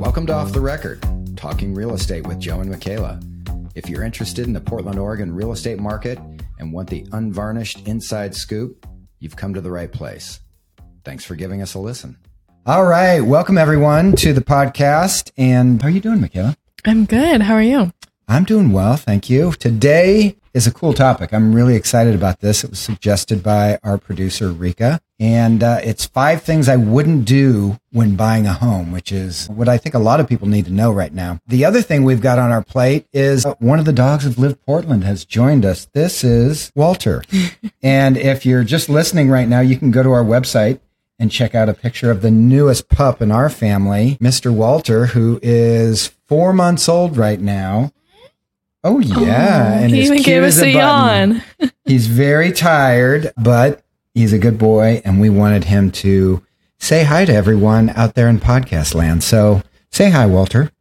Welcome to Off the Record, talking real estate with Joe and Makayla. If you're interested in the Portland, Oregon real estate market and want the unvarnished inside scoop, you've come to the right place. Thanks for giving us a listen. All right. Welcome, everyone, to the podcast. And how are you doing, Makayla? I'm good. How are you? I'm doing well. Thank you. Today is a cool topic. I'm really excited about this. It was suggested by our producer, Rika. And uh, it's five things I wouldn't do when buying a home, which is what I think a lot of people need to know right now. The other thing we've got on our plate is one of the dogs of Live Portland has joined us. This is Walter. and if you're just listening right now, you can go to our website and check out a picture of the newest pup in our family, Mr. Walter, who is four months old right now. Oh yeah, and he even gave us a, a yawn. he's very tired, but he's a good boy, and we wanted him to say hi to everyone out there in podcast land. So say hi, Walter.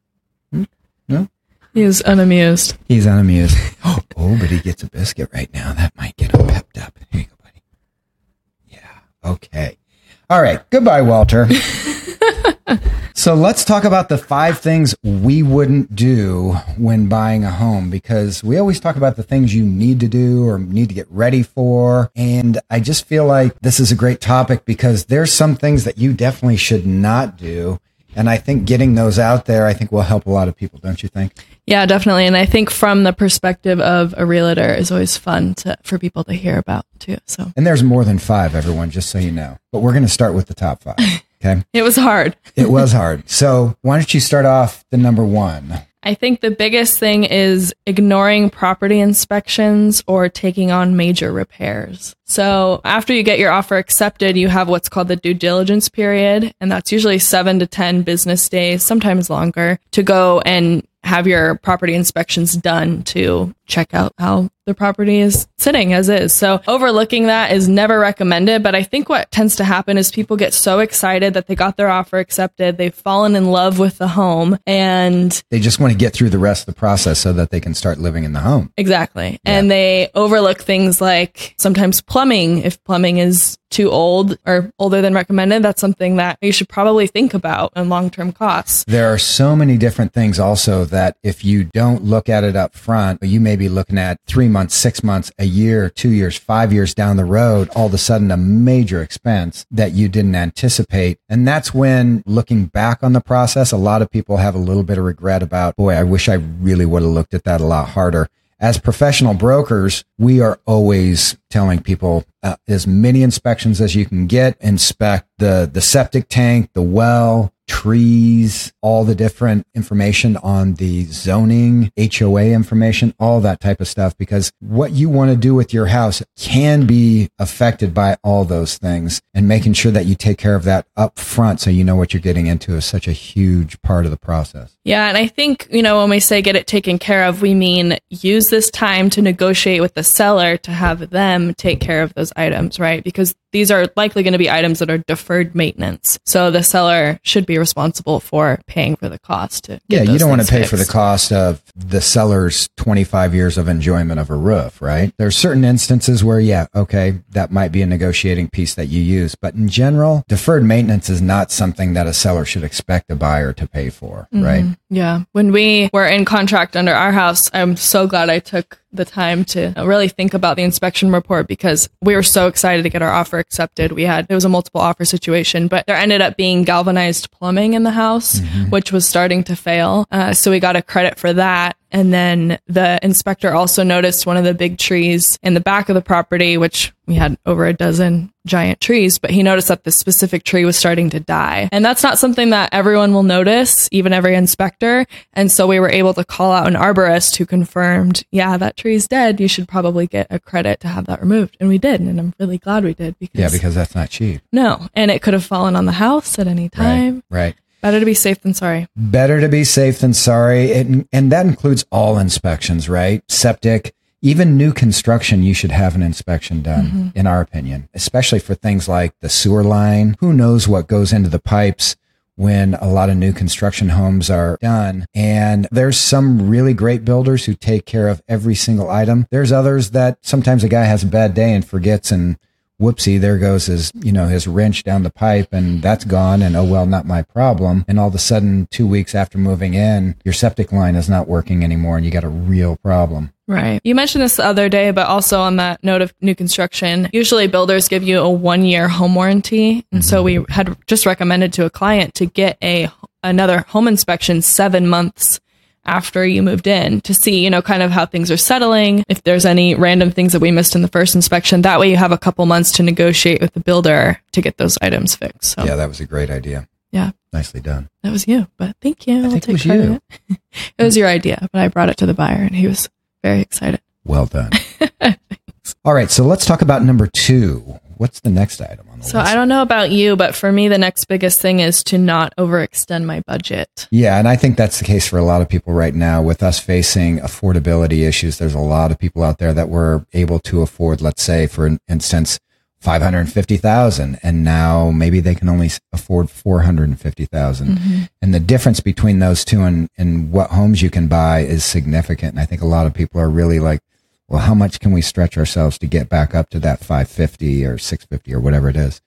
Hmm? No, he's unamused. He's unamused. oh, but he gets a biscuit right now. That might get him pepped up. Here you go, buddy. Yeah. Okay. All right. Goodbye, Walter. so let's talk about the five things we wouldn't do when buying a home because we always talk about the things you need to do or need to get ready for. And I just feel like this is a great topic because there's some things that you definitely should not do. And I think getting those out there, I think will help a lot of people, don't you think? Yeah, definitely. And I think from the perspective of a realtor is always fun to, for people to hear about too. So, and there's more than five, everyone, just so you know. But we're going to start with the top five. Okay. it was hard. it was hard. So why don't you start off the number one? I think the biggest thing is ignoring property inspections or taking on major repairs. So after you get your offer accepted, you have what's called the due diligence period. And that's usually seven to 10 business days, sometimes longer to go and have your property inspections done to check out how the property is sitting as is. So overlooking that is never recommended. But I think what tends to happen is people get so excited that they got their offer accepted. They've fallen in love with the home and they just want to get through the rest of the process so that they can start living in the home. Exactly. Yeah. And they overlook things like sometimes plumbing. If plumbing is too old or older than recommended, that's something that you should probably think about in long term costs. There are so many different things also that if you don't look at it up front, you may be looking at three months, six months, a year, two years, five years down the road, all of a sudden a major expense that you didn't anticipate. And that's when looking back on the process, a lot of people have a little bit of regret about, boy, I wish I really would have looked at that a lot harder as professional brokers, we are always telling people uh, as many inspections as you can get, inspect the, the septic tank, the well, trees, all the different information on the zoning, HOA information, all that type of stuff, because what you want to do with your house can be affected by all those things and making sure that you take care of that up front so you know what you're getting into is such a huge part of the process. Yeah. And I think, you know, when we say get it taken care of, we mean use this time to negotiate with the seller to have them take care of those items, right? Because these are likely going to be items that are deferred maintenance. So the seller should be responsible for paying for the cost to Yeah, you don't want to pay fixed. for the cost of the seller's 25 years of enjoyment of a roof, right? There's certain instances where, yeah, okay, that might be a negotiating piece that you use. But in general, deferred maintenance is not something that a seller should expect a buyer to pay for, mm-hmm. right? Yeah. When we were in contract under our house, I'm so glad I took the time to really think about the inspection report because we were so excited to get our offer accepted. We had, it was a multiple offer situation, but there ended up being galvanized plumbing in the house, mm-hmm. which was starting to fail. Uh, so we got a credit for that. And then the inspector also noticed one of the big trees in the back of the property, which we had over a dozen giant trees, but he noticed that this specific tree was starting to die. And that's not something that everyone will notice, even every inspector. And so we were able to call out an arborist who confirmed, yeah, that tree's dead. You should probably get a credit to have that removed. And we did. And I'm really glad we did because. Yeah, because that's not cheap. No. And it could have fallen on the house at any time. Right. right. Better to be safe than sorry. Better to be safe than sorry. It, and that includes all inspections, right? Septic, even new construction, you should have an inspection done, mm-hmm. in our opinion, especially for things like the sewer line. Who knows what goes into the pipes? when a lot of new construction homes are done. And there's some really great builders who take care of every single item. There's others that sometimes a guy has a bad day and forgets and whoopsie, there goes his, you know, his wrench down the pipe and that's gone. And oh, well, not my problem. And all of a sudden, two weeks after moving in, your septic line is not working anymore and you got a real problem. Right. You mentioned this the other day, but also on that note of new construction, usually builders give you a one year home warranty. And so mm-hmm. we had just recommended to a client to get a another home inspection seven months after you moved in to see, you know, kind of how things are settling. If there's any random things that we missed in the first inspection, that way you have a couple months to negotiate with the builder to get those items fixed. So Yeah, that was a great idea. yeah, Nicely done. that was you, but thank you. I'll think it was credit. it was your idea, but I brought it to the buyer and he was very excited. Well done. All right. So let's talk about number two. What's the next item on the So list? So I don't know about you, but for me, the next biggest thing is to not overextend my budget. Yeah, and I think that's the case for a lot of people right now. With us facing affordability issues, there's a lot of people out there that were able to afford, let's say, for instance, five hundred fifty thousand, and now maybe they can only afford four hundred fifty mm-hmm. And the difference between those two and and what homes you can buy is significant. And I think a lot of people are really like, well, how much can we stretch ourselves to get back up to that five fifty or six fifty or whatever it is?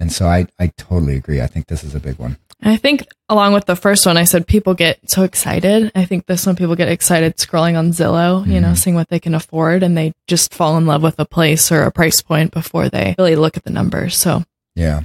And so I I totally agree. I think this is a big one. I think along with the first one, I said people get so excited. I think this one people get excited scrolling on Zillow, you know, mm-hmm. seeing what they can afford and they just fall in love with a place or a price point before they really look at the numbers. So Yeah.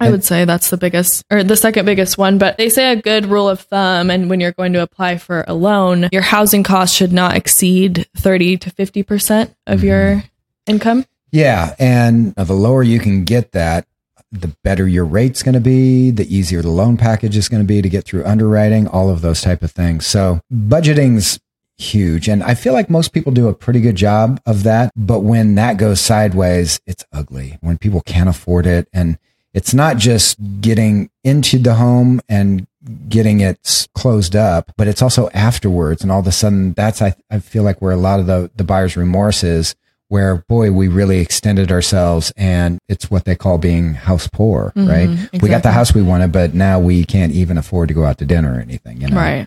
I And- would say that's the biggest or the second biggest one. But they say a good rule of thumb, and when you're going to apply for a loan, your housing cost should not exceed 30 to 50% of mm-hmm. your income. Yeah, and uh, the lower you can get that, the better your rate's going to be, the easier the loan package is going to be to get through underwriting, all of those type of things. So budgeting's huge, and I feel like most people do a pretty good job of that. But when that goes sideways, it's ugly. When people can't afford it, and it's not just getting into the home and getting it closed up, but it's also afterwards. And all of a sudden, that's I, I feel like where a lot of the the buyer's remorse is where boy we really extended ourselves and it's what they call being house poor mm-hmm. right we got the house we wanted but now we can't even afford to go out to dinner or anything you know Right.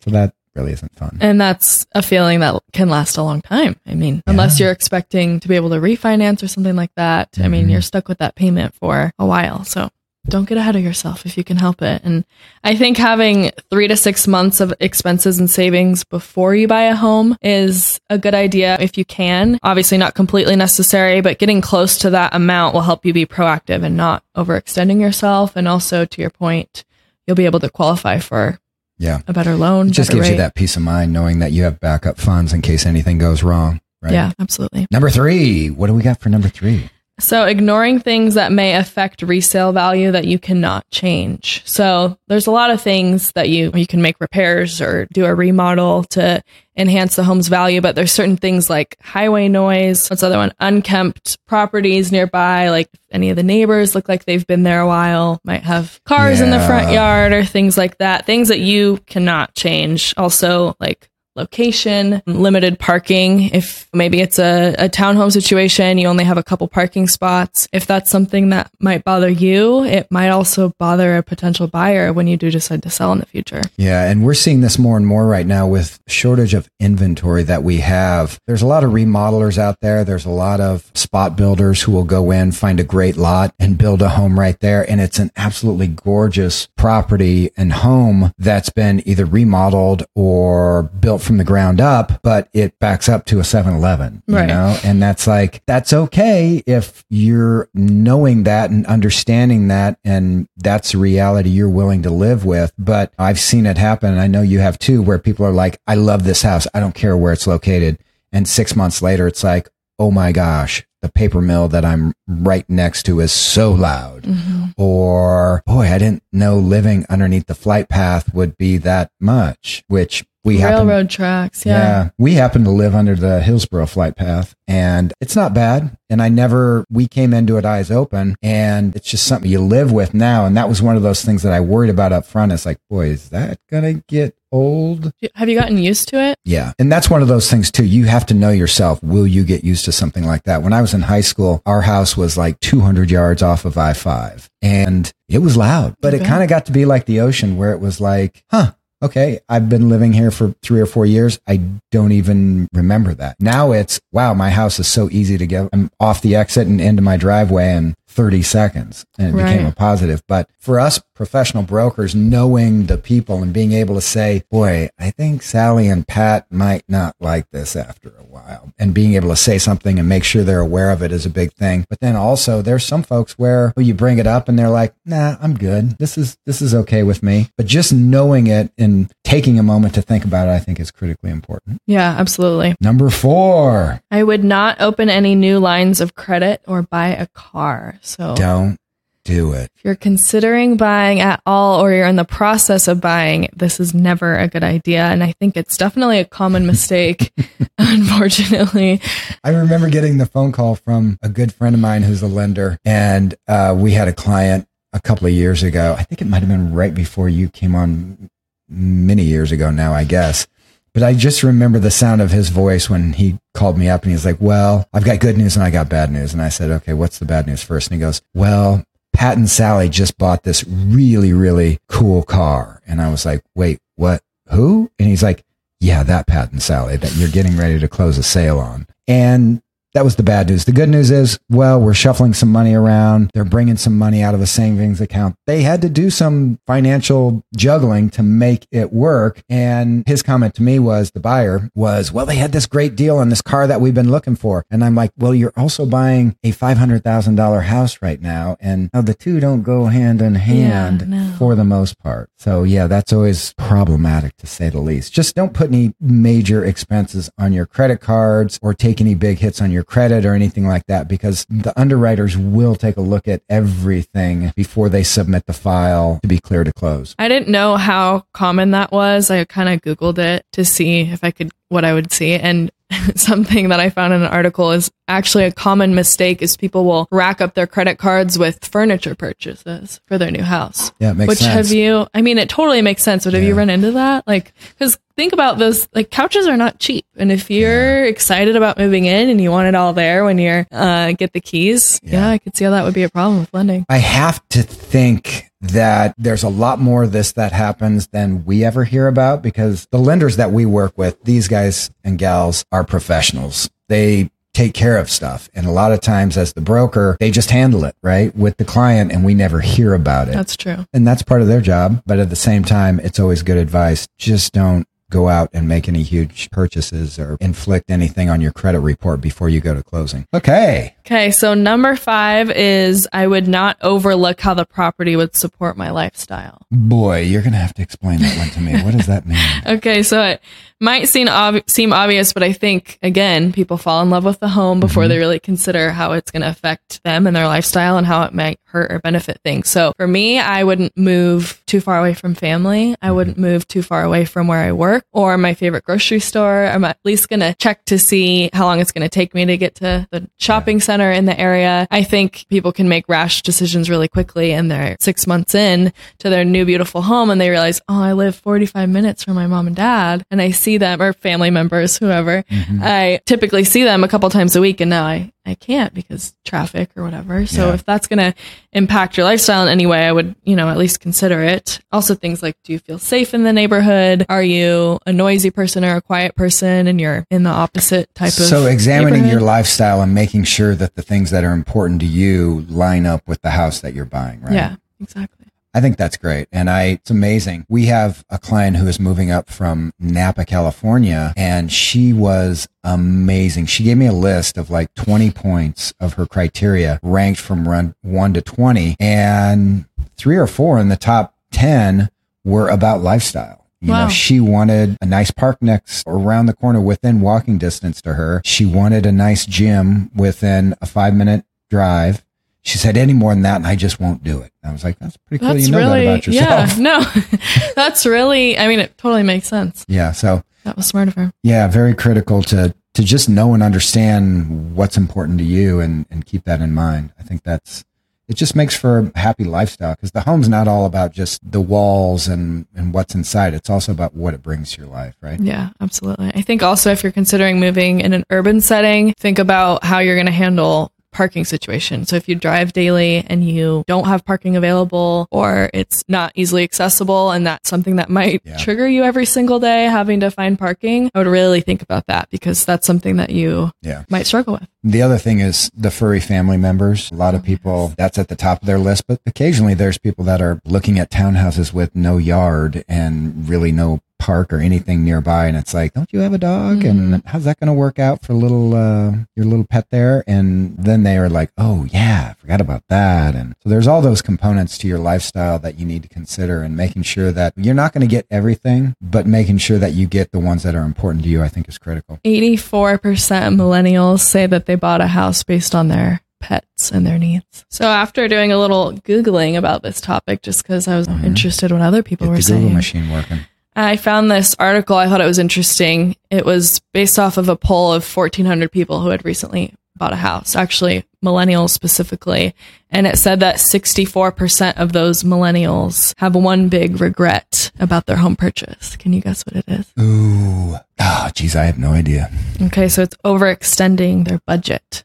so that really isn't fun And that's a feeling that can last a long time. I mean, unless you're expecting to be able to refinance or something like that. I mean, Mhm. you're stuck with that payment for a while. So don't get ahead of yourself if you can help it. And I think having three to six months of expenses and savings before you buy a home is a good idea if you can. Obviously, not completely necessary, but getting close to that amount will help you be proactive and not overextending yourself. And also, to your point, you'll be able to qualify for yeah a better loan. it just gives you that peace of mind knowing that you have backup funds in case anything goes wrong right Yeah, absolutely. number three what do we got for number three So, ignoring things that may affect resale value that you cannot change. So, there's a lot of things that you you can make repairs or do a remodel to enhance the home's value, but there's certain things like highway noise. What's the other one? Unkempt properties nearby, like any of the neighbors look like they've been there a while, might have cars in the front yard or things like that. Things that you cannot change. Also, like location, limited parking. If maybe it's a, a townhome situation, you only have a couple parking spots. If that's something that might bother you, it might also bother a potential buyer when you do decide to sell in the future. Yeah, and we're seeing this more and more right now with shortage of inventory that we have. There's a lot of remodelers out there. There's a lot of spot builders who will go in, find a great lot and build a home right there. And it's an absolutely gorgeous property and home that's been either remodeled or built from the ground up, but it backs up to a 7-Eleven, you Right. know? And that's like, that's okay if you're knowing that and understanding that. And that's a reality you're willing to live with. But I've seen it happen. And I know you have too, where people are like, I love this house. I don't care where it's located. And six months later, it's like, oh my gosh, the paper mill that I'm right next to is so loud. Mm-hmm. Or, boy, I didn't know living underneath the flight path would be that much, which we happen Railroad tracks, yeah. yeah. We happen to live under the Hillsboro flight path and it's not bad. And I never, we came into it eyes open and it's just something you live with now. And that was one of those things that I worried about up front. It's like, boy, is that to get old? Have you gotten used to it? Yeah. And that's one of those things too. You have to know yourself. Will you get used to something like that? When I was in high school, our house was like 200 yards off of I 5 and it was loud, but it kind of got to be like the ocean where it was like, huh, okay, I've been living here for three or four years. I don't even remember that. Now it's, wow, my house is so easy to get. I'm off the exit and into my driveway in 30 seconds and it right. became a positive. But for us professional brokers, knowing the people and being able to say, boy, I think Sally and Pat might not like this after a while and being able to say something and make sure they're aware of it is a big thing. But then also there's some folks where you bring it up and they're like, nah, I'm good. This is, this is okay with me. But just knowing it and taking a moment to think about it, I think is critically important. Yeah, absolutely. Number four. I would not open any new lines of credit or buy a car. So don't do it. If you're considering buying at all or you're in the process of buying, this is never a good idea. And I think it's definitely a common mistake, unfortunately. I remember getting the phone call from a good friend of mine who's a lender, and uh, we had a client a couple of years ago. I think it might have been right before you came on many years ago now, I guess. But I just remember the sound of his voice when he called me up and he's like, Well, I've got good news and I got bad news. And I said, Okay, what's the bad news first? And he goes, Well, Pat and Sally just bought this really, really cool car. And I was like, wait, what? Who? And he's like, yeah, that Pat and Sally that you're getting ready to close a sale on. And that was the bad news. The good news is, well, we're shuffling some money around. They're bringing some money out of a savings account. They had to do some financial juggling to make it work. And his comment to me was the buyer was, well, they had this great deal on this car that we've been looking for. And I'm like, well, you're also buying a $500,000 house right now. And the two don't go hand in hand yeah, no. for the most part. So yeah, that's always problematic to say the least. Just don't put any major expenses on your credit cards or take any big hits on your credit or anything like that because the underwriters will take a look at everything before they submit the file to be clear to close. I didn't know how common that was. I kind of Googled it to see if I could, what I would see. And something that I found in an article is actually a common mistake is people will rack up their credit cards with furniture purchases for their new house. Yeah, makes sense. Which sense. have you, I mean, it totally makes sense, but have yeah. you run into that? Like, cause think about those, like couches are not cheap. And if you're yeah. excited about moving in and you want it all there when you're, uh, get the keys, yeah. yeah, I could see how that would be a problem with lending. I have to think that there's a lot more of this that happens than we ever hear about because the lenders that we work with, these guys and gals are professionals. They take care of stuff. And a lot of times as the broker, they just handle it, right? With the client and we never hear about it. That's true. And that's part of their job. But at the same time, it's always good advice. Just don't go out and make any huge purchases or inflict anything on your credit report before you go to closing. Okay. Okay. So number five is I would not overlook how the property would support my lifestyle. Boy, you're going to have to explain that one to me. what does that mean? okay. So it might seem, ob- seem obvious, but I think again, people fall in love with the home before mm-hmm. they really consider how it's going to affect them and their lifestyle and how it might hurt or benefit things. So for me, I wouldn't move too far away from family. I wouldn't move too far away from where I work or my favorite grocery store. I'm at least going to check to see how long it's going to take me to get to the shopping center in the area. I think people can make rash decisions really quickly and they're six months in to their new beautiful home and they realize, oh, I live 45 minutes from my mom and dad and I see them or family members, whoever. Mm-hmm. I typically see them a couple times a week and now I I can't because traffic or whatever. So yeah. if that's going to impact your lifestyle in any way, I would, you know, at least consider it. Also things like, do you feel safe in the neighborhood? Are you a noisy person or a quiet person and you're in the opposite type of So examining your lifestyle and making sure that the things that are important to you line up with the house that you're buying, right? Yeah, exactly. I think that's great. And I, it's amazing. We have a client who is moving up from Napa, California, and she was amazing. She gave me a list of like 20 points of her criteria ranked from run one to 20 and three or four in the top 10 were about lifestyle. You wow. know, she wanted a nice park next or around the corner within walking distance to her. She wanted a nice gym within a five minute drive she said any more than that and I just won't do it. I was like, that's pretty cool. That's you know really, that about yourself. Yeah, no, that's really, I mean, it totally makes sense. Yeah. So that was smart of her. Yeah. Very critical to, to just know and understand what's important to you and, and keep that in mind. I think that's, it just makes for a happy lifestyle because the home's not all about just the walls and, and what's inside. It's also about what it brings to your life, right? Yeah, absolutely. I think also if you're considering moving in an urban setting, think about how you're going to handle parking situation. So if you drive daily and you don't have parking available or it's not easily accessible and that's something that might Yeah. trigger you every single day having to find parking, I would really think about that because that's something that you Yeah. might struggle with. The other thing is the furry family members. A lot of people, that's at the top of their list, but occasionally there's people that are looking at townhouses with no yard and really no park or anything nearby. And it's like, don't you have a dog? And how's that going to work out for little, uh, your little pet there? And then they are like, oh yeah, I forgot about that. And so there's all those components to your lifestyle that you need to consider and making sure that you're not going to get everything, but making sure that you get the ones that are important to you, I think is critical. 84% of millennials say that they bought a house based on their pets and their needs. So after doing a little Googling about this topic, just because I was interested in what other people Get were the Google saying, machine working. I found this article. I thought it was interesting. It was based off of a poll of 1,400 people who had recently bought a house, actually, millennials specifically. And it said that 64% of those millennials have one big regret about their home purchase. Can you guess what it is? Ooh. Oh, geez, I have no idea. Okay, so it's overextending their budget.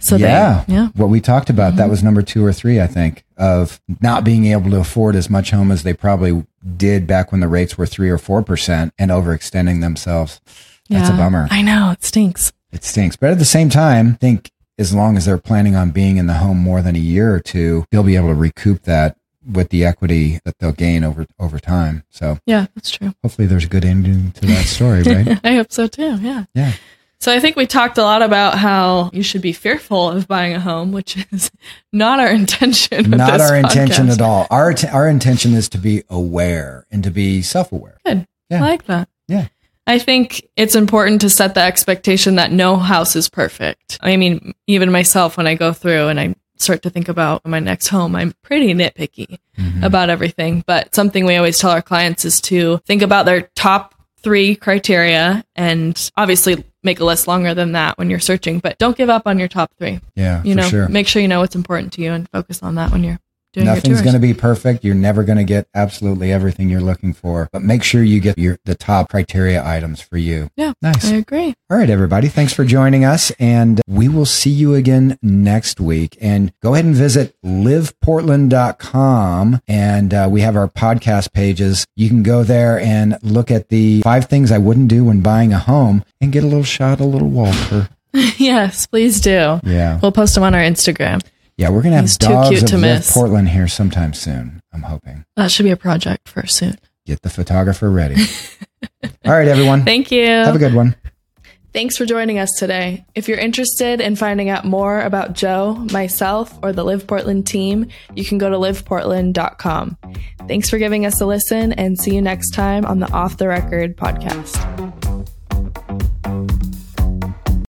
So yeah. they, yeah. Mm-hmm. What we talked about, that was number two or three, I think, of not being able to afford as much home as they probably did back when the rates were three or 4% and overextending themselves. That's a bummer. I know it stinks. It stinks. But at the same time, I think as long as they're planning on being in the home more than a year or two, they'll be able to recoup that with the equity that they'll gain over over time. So Yeah, that's true. hopefully there's a good ending to that story, right? I hope so too. Yeah. Yeah. So I think we talked a lot about how you should be fearful of buying a home, which is not our intention. Not our intention at all. Our t- our intention is to be aware and to be self-aware. Good. Yeah. I like that. Yeah. I think it's important to set the expectation that no house is perfect. I mean, even myself, when I go through and I start to think about my next home, I'm pretty nitpicky Mm-hmm. about everything. But something we always tell our clients is to think about their top three criteria and obviously make a list longer than that when you're searching, but don't give up on your top three. Yeah, You for know, sure. make sure you know what's important to you and focus on that when you're Nothing's going to be perfect. You're never going to get absolutely everything you're looking for, but make sure you get your the top criteria items for you. yeah, Nice. I agree. All right, everybody. Thanks for joining us. And we will see you again next week. And go ahead and visit liveportland.com. And uh, we have our podcast pages. You can go there and look at the five things I wouldn't do when buying a home and get a little shot a little Walter. yes, please do. Yeah. We'll post them on our Instagram. Yeah, we're going to have He's too dogs cute of to Live miss. Portland here sometime soon. I'm hoping. That should be a project for soon. Get the photographer ready. All right, everyone. Thank you. Have a good one. Thanks for joining us today. If you're interested in finding out more about Joe, myself, or the Live Portland team, you can go to liveportland.com. Thanks for giving us a listen and see you next time on the Off the Record podcast.